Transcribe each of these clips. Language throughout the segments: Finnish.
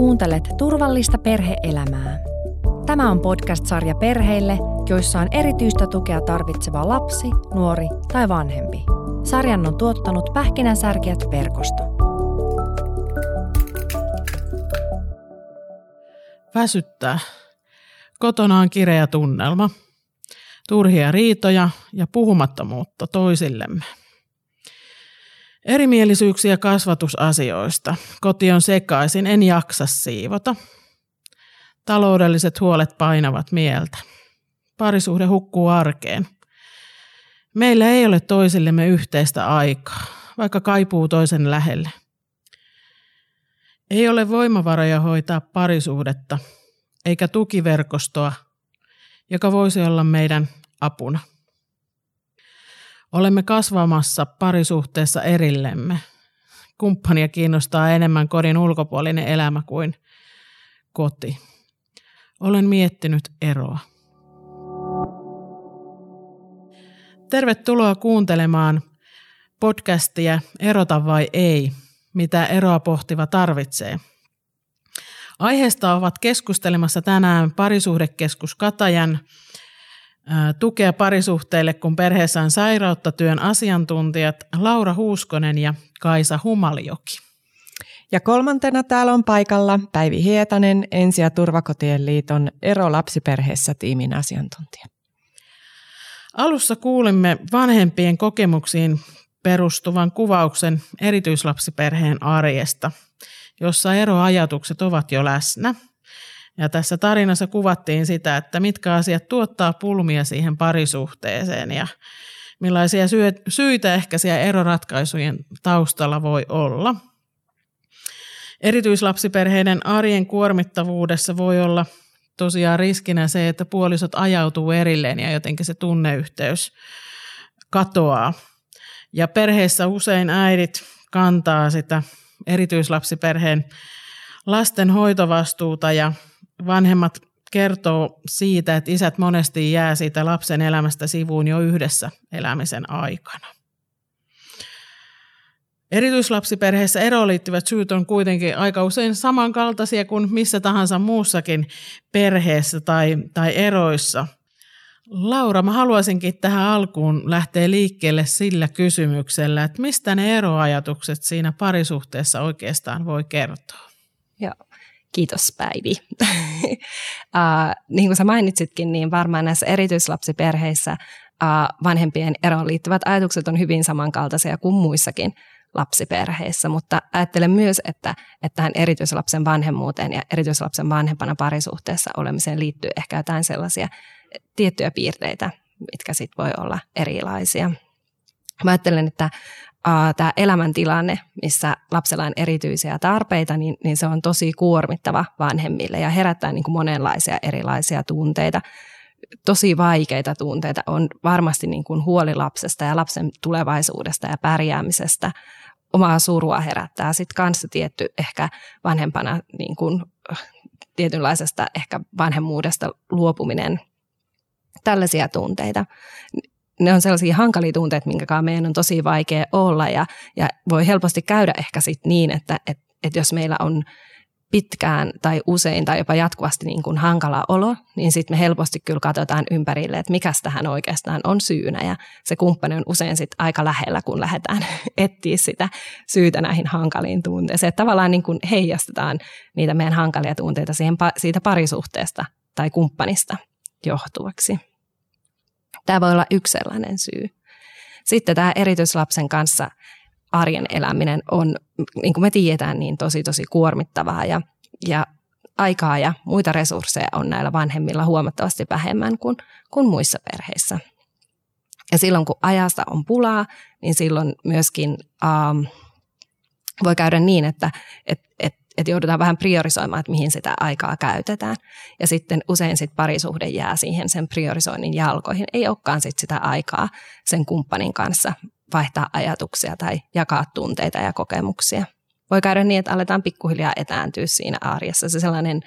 Kuuntelet turvallista perheelämää. Tämä on podcast-sarja perheille, joissa on erityistä tukea tarvitseva lapsi, nuori tai vanhempi. Sarjan on tuottanut Pähkinänsärkiät verkosto. Väsyttää. Kotona on kireä tunnelma. Turhia riitoja ja puhumattomuutta toisillemme. Erimielisyyksiä kasvatusasioista. Koti on sekaisin, en jaksa siivota. Taloudelliset huolet painavat mieltä. Parisuhde hukkuu arkeen. Meillä ei ole toisillemme yhteistä aikaa, vaikka kaipuu toisen lähelle. Ei ole voimavaroja hoitaa parisuhdetta, eikä tukiverkostoa, joka voisi olla meidän apuna. Olemme kasvamassa parisuhteessa erillemme. Kumppania kiinnostaa enemmän kodin ulkopuolinen elämä kuin koti. Olen miettinyt eroa. Tervetuloa kuuntelemaan podcastia Erota vai ei, mitä eroa pohtiva tarvitsee. Aiheesta ovat keskustelemassa tänään parisuhdekeskus Katajan tukea parisuhteille, kun perheessä on sairautta työn asiantuntijat Laura Huuskonen ja Kaisa Humaljoki. Ja kolmantena täällä on paikalla Päivi Hietanen, Ensi- ja Turvakotien liiton Ero lapsiperheessä tiimin asiantuntija. Alussa kuulimme vanhempien kokemuksiin perustuvan kuvauksen erityislapsiperheen arjesta, jossa eroajatukset ovat jo läsnä – ja tässä tarinassa kuvattiin sitä, että mitkä asiat tuottaa pulmia siihen parisuhteeseen ja millaisia syitä ehkä siellä eroratkaisujen taustalla voi olla. Erityislapsiperheiden arjen kuormittavuudessa voi olla tosiaan riskinä se, että puolisot ajautuu erilleen ja jotenkin se tunneyhteys katoaa. Ja perheessä usein äidit kantaa sitä erityislapsiperheen lasten hoitovastuuta ja vanhemmat kertoo siitä, että isät monesti jää siitä lapsen elämästä sivuun jo yhdessä elämisen aikana. Erityislapsiperheessä eroon liittyvät syyt on kuitenkin aika usein samankaltaisia kuin missä tahansa muussakin perheessä tai, tai eroissa. Laura, mä haluaisinkin tähän alkuun lähteä liikkeelle sillä kysymyksellä, että mistä ne eroajatukset siinä parisuhteessa oikeastaan voi kertoa? Joo. Kiitos Päivi. uh, niin kuin sä mainitsitkin, niin varmaan näissä erityislapsiperheissä uh, vanhempien eroon liittyvät ajatukset on hyvin samankaltaisia kuin muissakin lapsiperheissä, mutta ajattelen myös, että, että tähän erityislapsen vanhemmuuteen ja erityislapsen vanhempana parisuhteessa olemiseen liittyy ehkä jotain sellaisia tiettyjä piirteitä, mitkä sitten voi olla erilaisia. Mä ajattelen, että tämä elämäntilanne, missä lapsella on erityisiä tarpeita, niin, niin se on tosi kuormittava vanhemmille ja herättää niin kuin monenlaisia erilaisia tunteita. Tosi vaikeita tunteita on varmasti niin kuin huoli lapsesta ja lapsen tulevaisuudesta ja pärjäämisestä. Omaa surua herättää sitten kanssa tietty ehkä vanhempana niin kuin, tietynlaisesta ehkä vanhemmuudesta luopuminen tällaisia tunteita ne on sellaisia hankalia tunteita, minkä meidän on tosi vaikea olla ja, ja voi helposti käydä ehkä sit niin, että et, et jos meillä on pitkään tai usein tai jopa jatkuvasti niin kuin hankala olo, niin sitten me helposti kyllä katsotaan ympärille, että mikä tähän oikeastaan on syynä. Ja se kumppani on usein sitten aika lähellä, kun lähdetään etsiä sitä syytä näihin hankaliin tunteisiin. Että tavallaan niin kuin heijastetaan niitä meidän hankalia tunteita siihen, siitä parisuhteesta tai kumppanista johtuvaksi. Tämä voi olla yksi sellainen syy. Sitten tämä erityislapsen kanssa arjen eläminen on, niin kuin me tiedetään, niin tosi tosi kuormittavaa ja, ja aikaa ja muita resursseja on näillä vanhemmilla huomattavasti vähemmän kuin, kuin muissa perheissä. Ja silloin kun ajasta on pulaa, niin silloin myöskin ähm, voi käydä niin, että et, et että joudutaan vähän priorisoimaan, että mihin sitä aikaa käytetään. Ja sitten usein sit parisuhde jää siihen sen priorisoinnin jalkoihin. Ei olekaan sit sitä aikaa sen kumppanin kanssa vaihtaa ajatuksia tai jakaa tunteita ja kokemuksia. Voi käydä niin, että aletaan pikkuhiljaa etääntyä siinä arjessa. Se sellainen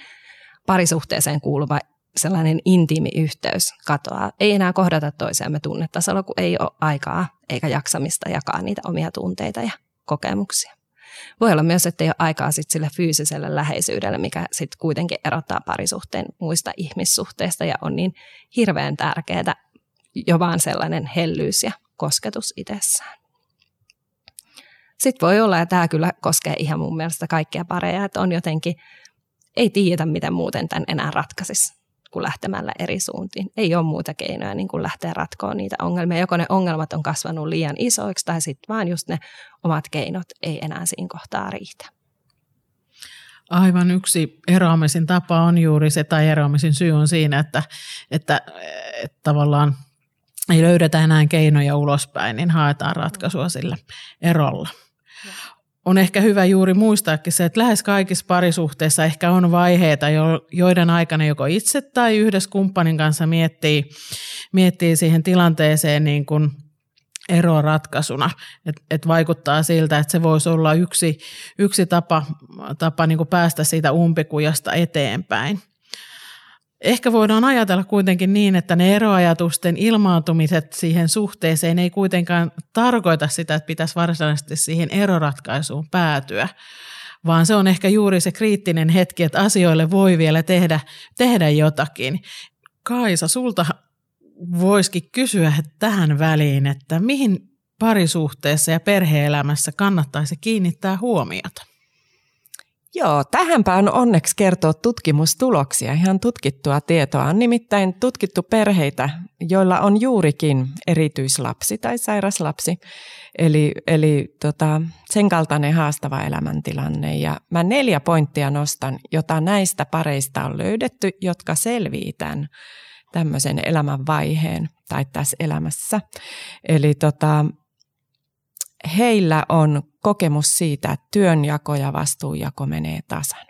parisuhteeseen kuuluva sellainen intiimi yhteys katoaa. Ei enää kohdata toisiamme tunnetasolla, kun ei ole aikaa eikä jaksamista jakaa niitä omia tunteita ja kokemuksia. Voi olla myös, että ei ole aikaa sit sille fyysiselle läheisyydelle, mikä sitten kuitenkin erottaa parisuhteen muista ihmissuhteista ja on niin hirveän tärkeää jo vaan sellainen hellyys ja kosketus itsessään. Sitten voi olla, ja tämä kyllä koskee ihan mun mielestä kaikkia pareja, että on jotenkin, ei tiedä miten muuten tämän enää ratkaisisi kuin lähtemällä eri suuntiin. Ei ole muuta keinoja niin kuin lähteä ratkoon niitä ongelmia. Joko ne ongelmat on kasvanut liian isoiksi tai sitten vaan just ne omat keinot ei enää siinä kohtaa riitä. Aivan yksi eroamisen tapa on juuri se, tai eroamisen syy on siinä, että, että, että tavallaan ei löydetä enää keinoja ulospäin, niin haetaan ratkaisua sillä erolla on ehkä hyvä juuri muistaakin se, että lähes kaikissa parisuhteissa ehkä on vaiheita, joiden aikana joko itse tai yhdessä kumppanin kanssa miettii, miettii siihen tilanteeseen niin kuin eroratkaisuna. Et, et vaikuttaa siltä, että se voisi olla yksi, yksi tapa, tapa niin kuin päästä siitä umpikujasta eteenpäin. Ehkä voidaan ajatella kuitenkin niin, että ne eroajatusten ilmaantumiset siihen suhteeseen ei kuitenkaan tarkoita sitä, että pitäisi varsinaisesti siihen eroratkaisuun päätyä, vaan se on ehkä juuri se kriittinen hetki, että asioille voi vielä tehdä, tehdä jotakin. Kaisa, sulta voisikin kysyä tähän väliin, että mihin parisuhteessa ja perheelämässä kannattaisi kiinnittää huomiota? Joo, tähänpä on onneksi kertoa tutkimustuloksia, ihan tutkittua tietoa. On nimittäin tutkittu perheitä, joilla on juurikin erityislapsi tai sairaslapsi, eli, eli tota, sen kaltainen haastava elämäntilanne. Ja mä neljä pointtia nostan, jota näistä pareista on löydetty, jotka selvii tämän tämmöisen elämänvaiheen tai tässä elämässä. Eli tota, heillä on kokemus siitä, että työnjako ja vastuunjako menee tasan.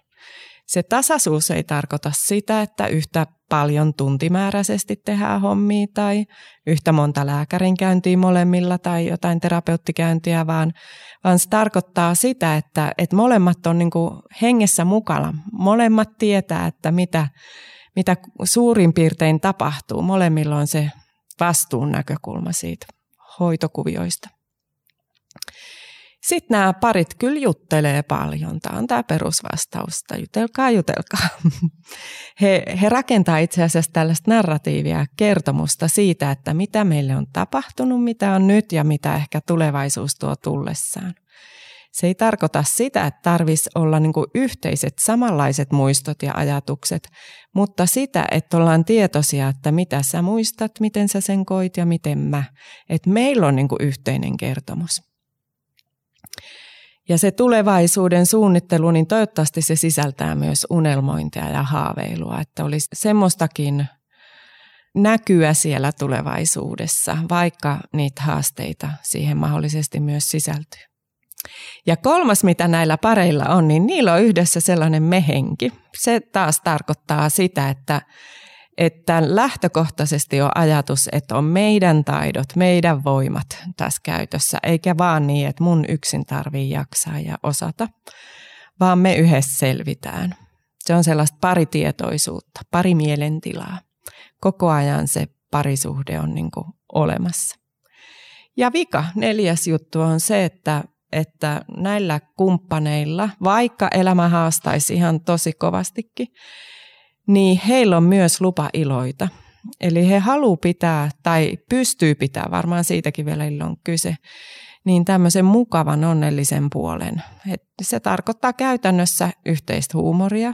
Se tasaisuus ei tarkoita sitä, että yhtä paljon tuntimääräisesti tehdään hommia tai yhtä monta lääkärin käyntiä molemmilla tai jotain terapeuttikäyntiä, vaan, vaan se tarkoittaa sitä, että, että molemmat on niin hengessä mukana. Molemmat tietää, että mitä, mitä suurin piirtein tapahtuu. Molemmilla on se vastuun näkökulma siitä hoitokuvioista. Sitten nämä parit kyllä juttelee paljon. Tämä on tämä perusvastaus, jutelkaa, jutelkaa. He, he rakentaa itse asiassa tällaista narratiivia, kertomusta siitä, että mitä meille on tapahtunut, mitä on nyt ja mitä ehkä tulevaisuus tuo tullessaan. Se ei tarkoita sitä, että tarvitsisi olla niin yhteiset samanlaiset muistot ja ajatukset, mutta sitä, että ollaan tietoisia, että mitä sä muistat, miten sä sen koit ja miten mä. Että meillä on niin yhteinen kertomus. Ja se tulevaisuuden suunnittelu, niin toivottavasti se sisältää myös unelmointia ja haaveilua, että olisi semmoistakin näkyä siellä tulevaisuudessa, vaikka niitä haasteita siihen mahdollisesti myös sisältyy. Ja kolmas, mitä näillä pareilla on, niin niillä on yhdessä sellainen mehenki. Se taas tarkoittaa sitä, että että lähtökohtaisesti on ajatus, että on meidän taidot, meidän voimat tässä käytössä, eikä vaan niin, että mun yksin tarvii jaksaa ja osata, vaan me yhdessä selvitään. Se on sellaista paritietoisuutta, pari mielentilaa. Koko ajan se parisuhde on niin kuin olemassa. Ja vika, neljäs juttu on se, että, että näillä kumppaneilla, vaikka elämä haastaisi ihan tosi kovastikin, niin heillä on myös lupa iloita. Eli he haluaa pitää tai pystyy pitää, varmaan siitäkin vielä on kyse, niin tämmöisen mukavan onnellisen puolen. Et se tarkoittaa käytännössä yhteistä huumoria,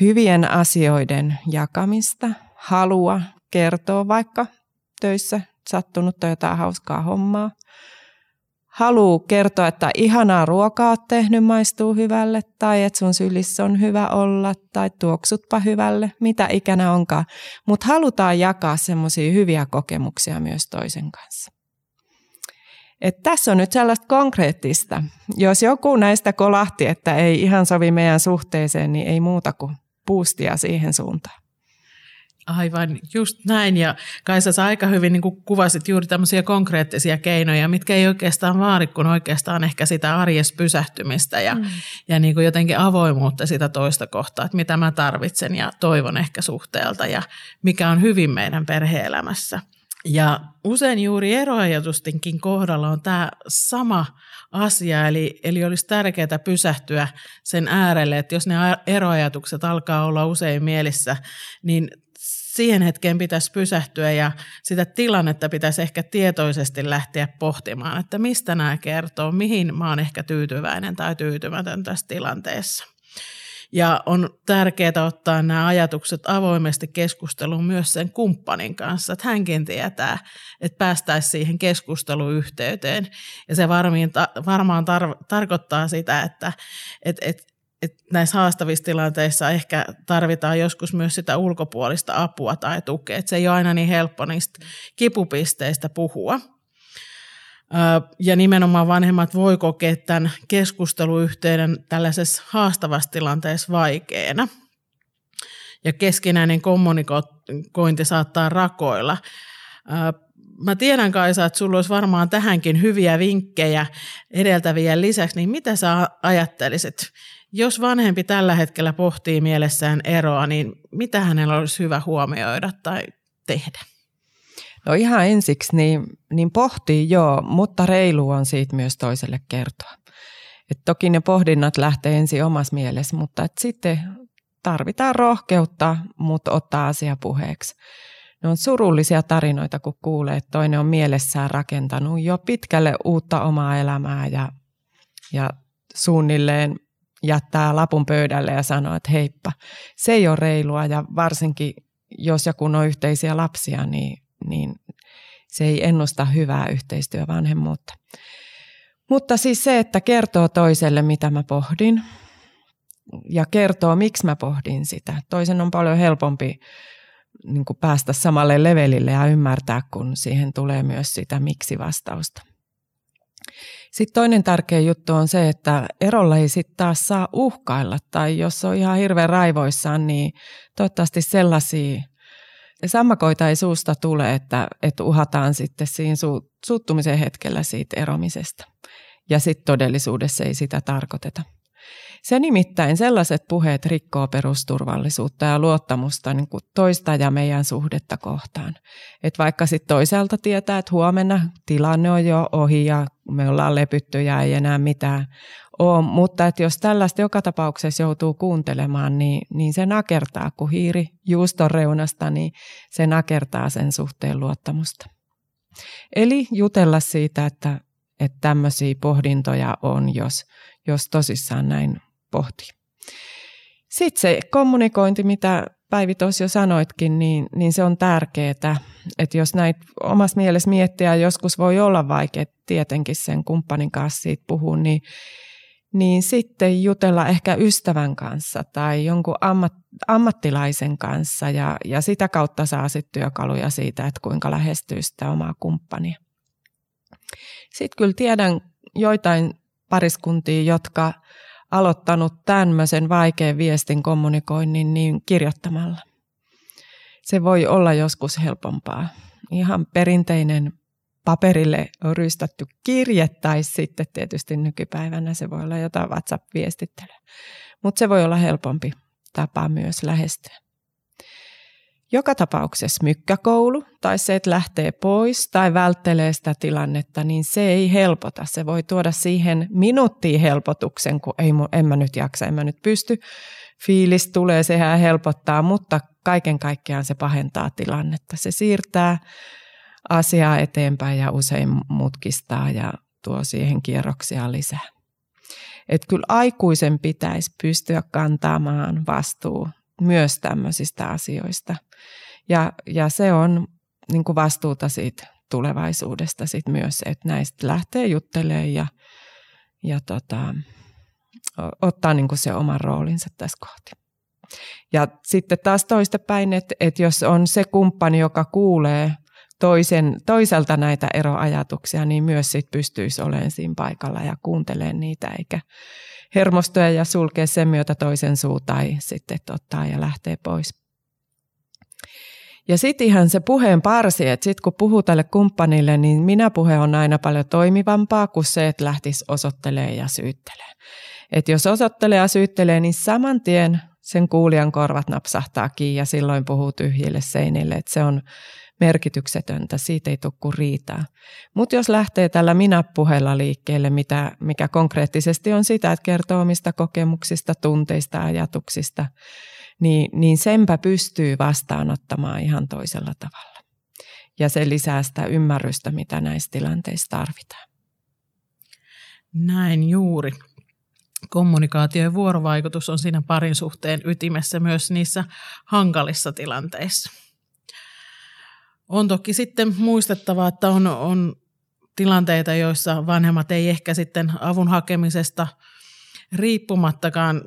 hyvien asioiden jakamista, halua kertoa vaikka töissä sattunutta jotain hauskaa hommaa, haluaa kertoa, että ihanaa ruokaa oot tehnyt, maistuu hyvälle, tai että sun sylissä on hyvä olla, tai tuoksutpa hyvälle, mitä ikänä onkaan. Mutta halutaan jakaa semmoisia hyviä kokemuksia myös toisen kanssa. Et tässä on nyt sellaista konkreettista. Jos joku näistä kolahti, että ei ihan sovi meidän suhteeseen, niin ei muuta kuin puustia siihen suuntaan. Aivan, just näin. Ja Kaisa, sä aika hyvin niin kuin kuvasit juuri tämmöisiä konkreettisia keinoja, mitkä ei oikeastaan vaadi, kun oikeastaan ehkä sitä arjes pysähtymistä ja, mm. ja niin kuin jotenkin avoimuutta sitä toista kohtaa, että mitä mä tarvitsen ja toivon ehkä suhteelta ja mikä on hyvin meidän perheelämässä. Ja usein juuri eroajatustenkin kohdalla on tämä sama asia, eli, eli olisi tärkeää pysähtyä sen äärelle, että jos ne eroajatukset alkaa olla usein mielessä, niin siihen hetkeen pitäisi pysähtyä ja sitä tilannetta pitäisi ehkä tietoisesti lähteä pohtimaan, että mistä nämä kertoo, mihin mä oon ehkä tyytyväinen tai tyytymätön tässä tilanteessa. Ja on tärkeää ottaa nämä ajatukset avoimesti keskusteluun myös sen kumppanin kanssa, että hänkin tietää, että päästäisiin siihen keskusteluyhteyteen. Ja se varmiin, varmaan tar- tarkoittaa sitä, että et, et, näissä haastavissa tilanteissa ehkä tarvitaan joskus myös sitä ulkopuolista apua tai tukea. Et se ei ole aina niin helppo niistä kipupisteistä puhua. Ja nimenomaan vanhemmat voi kokea tämän keskusteluyhteyden tällaisessa haastavassa tilanteessa vaikeana. Ja keskinäinen kommunikointi saattaa rakoilla. Mä tiedän Kaisa, että sulla olisi varmaan tähänkin hyviä vinkkejä edeltävien lisäksi, niin mitä sä ajattelisit? Jos vanhempi tällä hetkellä pohtii mielessään eroa, niin mitä hänellä olisi hyvä huomioida tai tehdä? No ihan ensiksi niin, niin pohtii joo, mutta reilu on siitä myös toiselle kertoa. Et toki ne pohdinnat lähtee ensin omassa mielessä, mutta et sitten tarvitaan rohkeutta, mutta ottaa asia puheeksi. Ne on surullisia tarinoita, kun kuulee, että toinen on mielessään rakentanut jo pitkälle uutta omaa elämää ja, ja suunnilleen jättää lapun pöydälle ja sanoo, että heippa. Se ei ole reilua ja varsinkin jos ja kun on yhteisiä lapsia, niin niin se ei ennusta hyvää yhteistyövanhemmuutta. Mutta siis se, että kertoo toiselle, mitä mä pohdin, ja kertoo, miksi mä pohdin sitä. Toisen on paljon helpompi niin kuin päästä samalle levelille ja ymmärtää, kun siihen tulee myös sitä miksi-vastausta. Sitten toinen tärkeä juttu on se, että erolla ei sitten taas saa uhkailla, tai jos on ihan hirveän raivoissaan, niin toivottavasti sellaisia sammakoita ei suusta tule, että, että uhataan sitten siinä su, suuttumisen hetkellä siitä eromisesta. Ja sitten todellisuudessa ei sitä tarkoiteta. Se nimittäin sellaiset puheet rikkoo perusturvallisuutta ja luottamusta niin kuin toista ja meidän suhdetta kohtaan. Et vaikka sitten toisaalta tietää, että huomenna tilanne on jo ohi ja me ollaan lepytty ja ei enää mitään ole, mutta että jos tällaista joka tapauksessa joutuu kuuntelemaan, niin, niin se nakertaa, kun hiiri juuston reunasta, niin se nakertaa sen suhteen luottamusta. Eli jutella siitä, että, että tämmöisiä pohdintoja on, jos, jos tosissaan näin pohtii. Sitten se kommunikointi, mitä Päivi tuossa jo sanoitkin, niin, niin se on tärkeää, että jos näitä omassa mielessä miettiä, joskus voi olla vaikea tietenkin sen kumppanin kanssa siitä puhua, niin, niin sitten jutella ehkä ystävän kanssa tai jonkun ammat, ammattilaisen kanssa ja, ja sitä kautta saa sitten työkaluja siitä, että kuinka lähestyy sitä omaa kumppania. Sitten kyllä tiedän joitain pariskuntia, jotka aloittanut tämmöisen vaikean viestin kommunikoinnin niin kirjoittamalla. Se voi olla joskus helpompaa. Ihan perinteinen paperille rystätty kirje tai sitten tietysti nykypäivänä se voi olla jotain WhatsApp-viestittelyä. Mutta se voi olla helpompi tapa myös lähestyä. Joka tapauksessa mykkäkoulu tai se, että lähtee pois tai välttelee sitä tilannetta, niin se ei helpota. Se voi tuoda siihen minuuttiin helpotuksen, kun ei, en mä nyt jaksa, en mä nyt pysty. Fiilis tulee, sehän helpottaa, mutta kaiken kaikkiaan se pahentaa tilannetta. Se siirtää asiaa eteenpäin ja usein mutkistaa ja tuo siihen kierroksia lisää. Että kyllä aikuisen pitäisi pystyä kantamaan vastuu myös tämmöisistä asioista. Ja, ja se on niin kuin vastuuta siitä tulevaisuudesta sit myös, että näistä lähtee juttelemaan ja, ja tota, ottaa niin kuin se oman roolinsa tässä kohti. Ja sitten taas toistepäin, että, että jos on se kumppani, joka kuulee toisen, toiselta näitä eroajatuksia, niin myös sit pystyisi olemaan siinä paikalla ja kuuntelemaan niitä, eikä hermostua ja sulkea sen myötä toisen suu tai sitten ottaa ja lähtee pois. Ja sitten ihan se puheen parsi, että sitten kun puhuu tälle kumppanille, niin minä puhe on aina paljon toimivampaa kuin se, että lähtisi osoittelee ja syyttelee. Että jos osoittelee ja syyttelee, niin saman tien sen kuulijan korvat napsahtaa kiinni ja silloin puhuu tyhjille seinille. Että se on merkityksetöntä, siitä ei tule kuin riitaa. Mutta jos lähtee tällä minä-puheella liikkeelle, mitä, mikä konkreettisesti on sitä, että kertoo omista kokemuksista, tunteista, ajatuksista, niin, niin senpä pystyy vastaanottamaan ihan toisella tavalla. Ja se lisää sitä ymmärrystä, mitä näissä tilanteissa tarvitaan. Näin juuri. Kommunikaatio ja vuorovaikutus on siinä parin suhteen ytimessä myös niissä hankalissa tilanteissa. On toki sitten muistettava, että on, on tilanteita, joissa vanhemmat ei ehkä sitten avun hakemisesta riippumattakaan,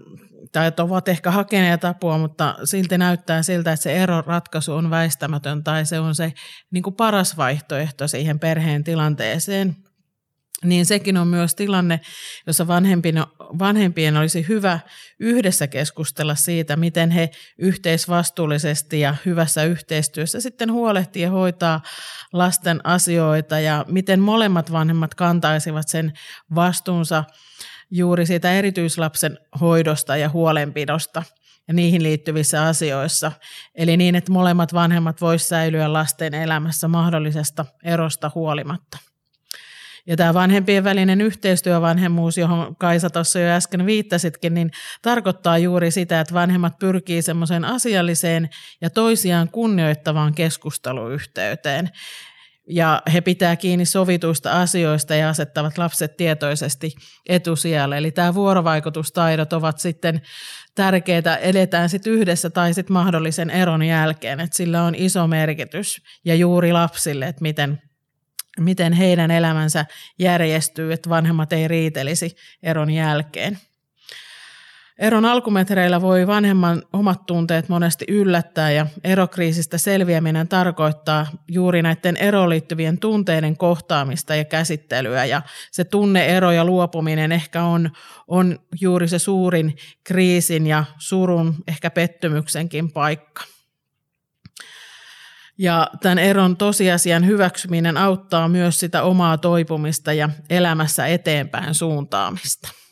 tai ovat ehkä hakeneet apua, mutta silti näyttää siltä, että se eroratkaisu on väistämätön tai se on se niin kuin paras vaihtoehto siihen perheen tilanteeseen. Niin sekin on myös tilanne, jossa vanhempien, vanhempien olisi hyvä yhdessä keskustella siitä, miten he yhteisvastuullisesti ja hyvässä yhteistyössä sitten huolehtii ja hoitaa lasten asioita ja miten molemmat vanhemmat kantaisivat sen vastuunsa juuri siitä erityislapsen hoidosta ja huolenpidosta ja niihin liittyvissä asioissa. Eli niin, että molemmat vanhemmat voisivat säilyä lasten elämässä mahdollisesta erosta huolimatta. Ja tämä vanhempien välinen yhteistyövanhemmuus, johon Kaisa tuossa jo äsken viittasitkin, niin tarkoittaa juuri sitä, että vanhemmat pyrkii semmoiseen asialliseen ja toisiaan kunnioittavaan keskusteluyhteyteen. Ja he pitää kiinni sovituista asioista ja asettavat lapset tietoisesti etusijalle. Eli tämä vuorovaikutustaidot ovat sitten tärkeitä, eletään sitten yhdessä tai sitten mahdollisen eron jälkeen. Että sillä on iso merkitys ja juuri lapsille, että miten miten heidän elämänsä järjestyy, että vanhemmat ei riitelisi eron jälkeen. Eron alkumetreillä voi vanhemman omat tunteet monesti yllättää ja erokriisistä selviäminen tarkoittaa juuri näiden eroon liittyvien tunteiden kohtaamista ja käsittelyä ja se tunneero ja luopuminen ehkä on, on juuri se suurin kriisin ja surun, ehkä pettymyksenkin paikka. Ja tämän eron tosiasian hyväksyminen auttaa myös sitä omaa toipumista ja elämässä eteenpäin suuntaamista.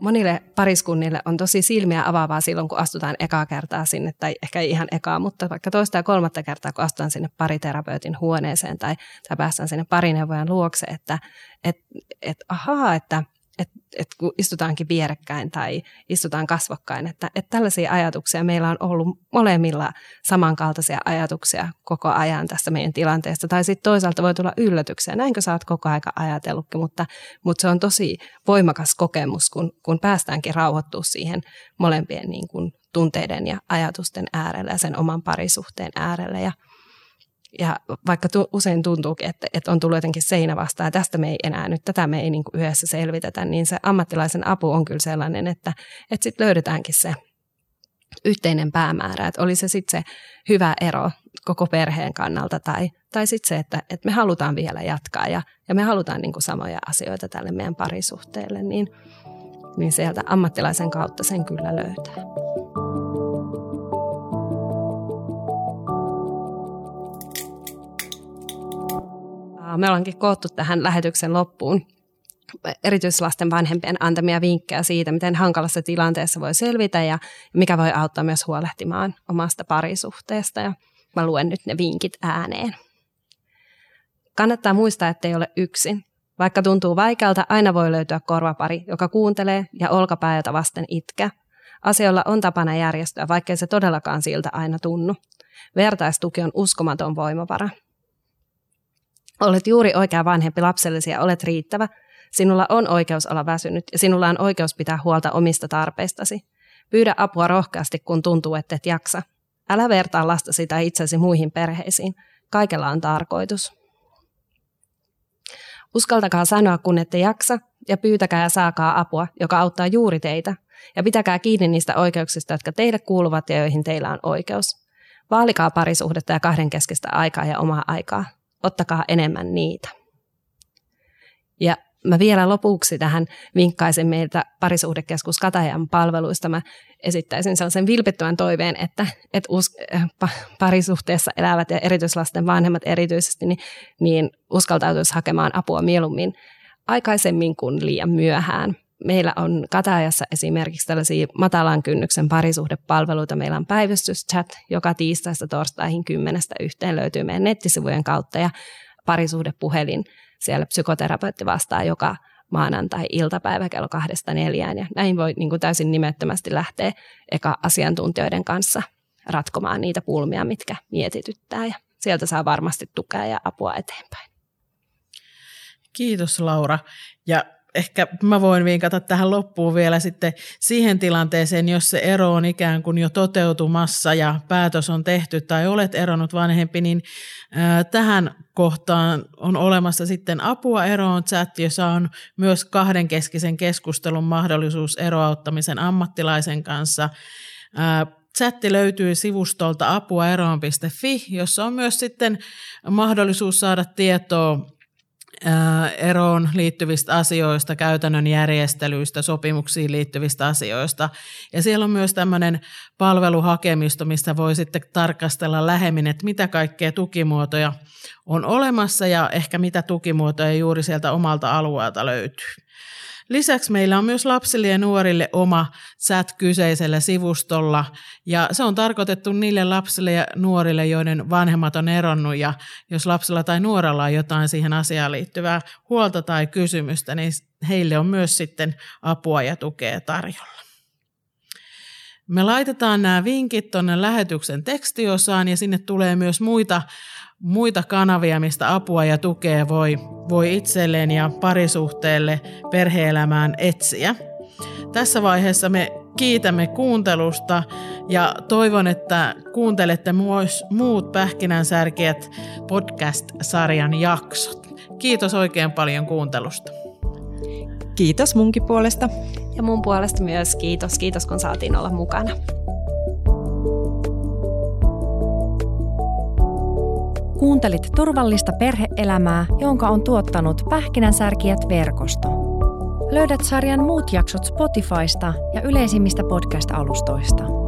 Monille pariskunnille on tosi silmiä avaavaa silloin, kun astutaan ekaa kertaa sinne, tai ehkä ei ihan ekaa, mutta vaikka toista ja kolmatta kertaa, kun astutaan sinne pariterapeutin huoneeseen tai, tai päästään sinne parineuvojan luokse, että et, et, ahaa, että että et kun istutaankin vierekkäin tai istutaan kasvokkain, että et tällaisia ajatuksia meillä on ollut molemmilla samankaltaisia ajatuksia koko ajan tästä meidän tilanteesta. Tai sitten toisaalta voi tulla yllätyksiä, näinkö sä oot koko aika ajatellutkin, mutta, mutta se on tosi voimakas kokemus, kun, kun päästäänkin rauhoittua siihen molempien niin kuin, tunteiden ja ajatusten äärelle ja sen oman parisuhteen äärelle. Ja, ja vaikka tu, usein tuntuukin, että, että on tullut jotenkin seinä vastaan, tästä me ei enää nyt, tätä me ei niin kuin yhdessä selvitetä, niin se ammattilaisen apu on kyllä sellainen, että, että sitten löydetäänkin se yhteinen päämäärä, että oli se sitten se hyvä ero koko perheen kannalta tai, tai sitten se, että, että me halutaan vielä jatkaa ja, ja me halutaan niin kuin samoja asioita tälle meidän parisuhteelle, niin, niin sieltä ammattilaisen kautta sen kyllä löytää. Me ollaankin koottu tähän lähetyksen loppuun erityislasten vanhempien antamia vinkkejä siitä, miten hankalassa tilanteessa voi selvitä ja mikä voi auttaa myös huolehtimaan omasta parisuhteesta. Ja mä luen nyt ne vinkit ääneen. Kannattaa muistaa, ettei ole yksin. Vaikka tuntuu vaikealta, aina voi löytyä korvapari, joka kuuntelee ja olkapäätä vasten itkä. Asioilla on tapana järjestyä, vaikkei se todellakaan siltä aina tunnu. Vertaistuki on uskomaton voimavara. Olet juuri oikea vanhempi lapsellesi ja olet riittävä. Sinulla on oikeus olla väsynyt ja sinulla on oikeus pitää huolta omista tarpeistasi. Pyydä apua rohkeasti, kun tuntuu, että et jaksa. Älä vertaa lastasi tai itsesi muihin perheisiin. Kaikella on tarkoitus. Uskaltakaa sanoa, kun ette jaksa, ja pyytäkää ja saakaa apua, joka auttaa juuri teitä. Ja pitäkää kiinni niistä oikeuksista, jotka teille kuuluvat ja joihin teillä on oikeus. Vaalikaa parisuhdetta ja kahdenkeskistä aikaa ja omaa aikaa ottakaa enemmän niitä. Ja mä vielä lopuksi tähän vinkkaisin meiltä parisuhdekeskus Katajan palveluista. Mä esittäisin sellaisen vilpittömän toiveen, että, että us, äh, parisuhteessa elävät ja erityislasten vanhemmat erityisesti, niin, niin uskaltautuisi hakemaan apua mieluummin aikaisemmin kuin liian myöhään. Meillä on Kataajassa esimerkiksi tällaisia matalan kynnyksen parisuhdepalveluita. Meillä on päivystyschat joka tiistaista torstaihin kymmenestä yhteen löytyy meidän nettisivujen kautta ja parisuhdepuhelin. Siellä psykoterapeutti vastaa joka maanantai-iltapäivä kello kahdesta neljään. Ja näin voi niin kuin täysin nimettömästi lähteä eka asiantuntijoiden kanssa ratkomaan niitä pulmia, mitkä mietityttää. Ja sieltä saa varmasti tukea ja apua eteenpäin. Kiitos Laura. Ja ehkä mä voin vinkata tähän loppuun vielä sitten siihen tilanteeseen, jos se ero on ikään kuin jo toteutumassa ja päätös on tehty tai olet eronnut vanhempi, niin tähän kohtaan on olemassa sitten apua eroon chat, jossa on myös kahdenkeskisen keskustelun mahdollisuus eroauttamisen ammattilaisen kanssa. Chatti löytyy sivustolta apuaeroon.fi, jossa on myös sitten mahdollisuus saada tietoa eroon liittyvistä asioista, käytännön järjestelyistä, sopimuksiin liittyvistä asioista. Ja siellä on myös tämmöinen palveluhakemisto, mistä voi sitten tarkastella lähemmin, että mitä kaikkea tukimuotoja on olemassa ja ehkä mitä tukimuotoja juuri sieltä omalta alueelta löytyy. Lisäksi meillä on myös lapsille ja nuorille oma chat kyseisellä sivustolla ja se on tarkoitettu niille lapsille ja nuorille, joiden vanhemmat on eronnut ja jos lapsella tai nuorella on jotain siihen asiaan liittyvää huolta tai kysymystä, niin heille on myös sitten apua ja tukea tarjolla. Me laitetaan nämä vinkit tuonne lähetyksen tekstiosaan ja sinne tulee myös muita muita kanavia, mistä apua ja tukea voi, voi itselleen ja parisuhteelle, perheelämään etsiä. Tässä vaiheessa me kiitämme kuuntelusta ja toivon, että kuuntelette myös muut Pähkinänsärkiät podcast-sarjan jaksot. Kiitos oikein paljon kuuntelusta. Kiitos munkin puolesta. Ja mun puolesta myös kiitos. Kiitos kun saatiin olla mukana. Kuuntelit turvallista perheelämää, jonka on tuottanut Pähkinänsärkijät verkosto. Löydät sarjan muut jaksot Spotifysta ja yleisimmistä podcast-alustoista.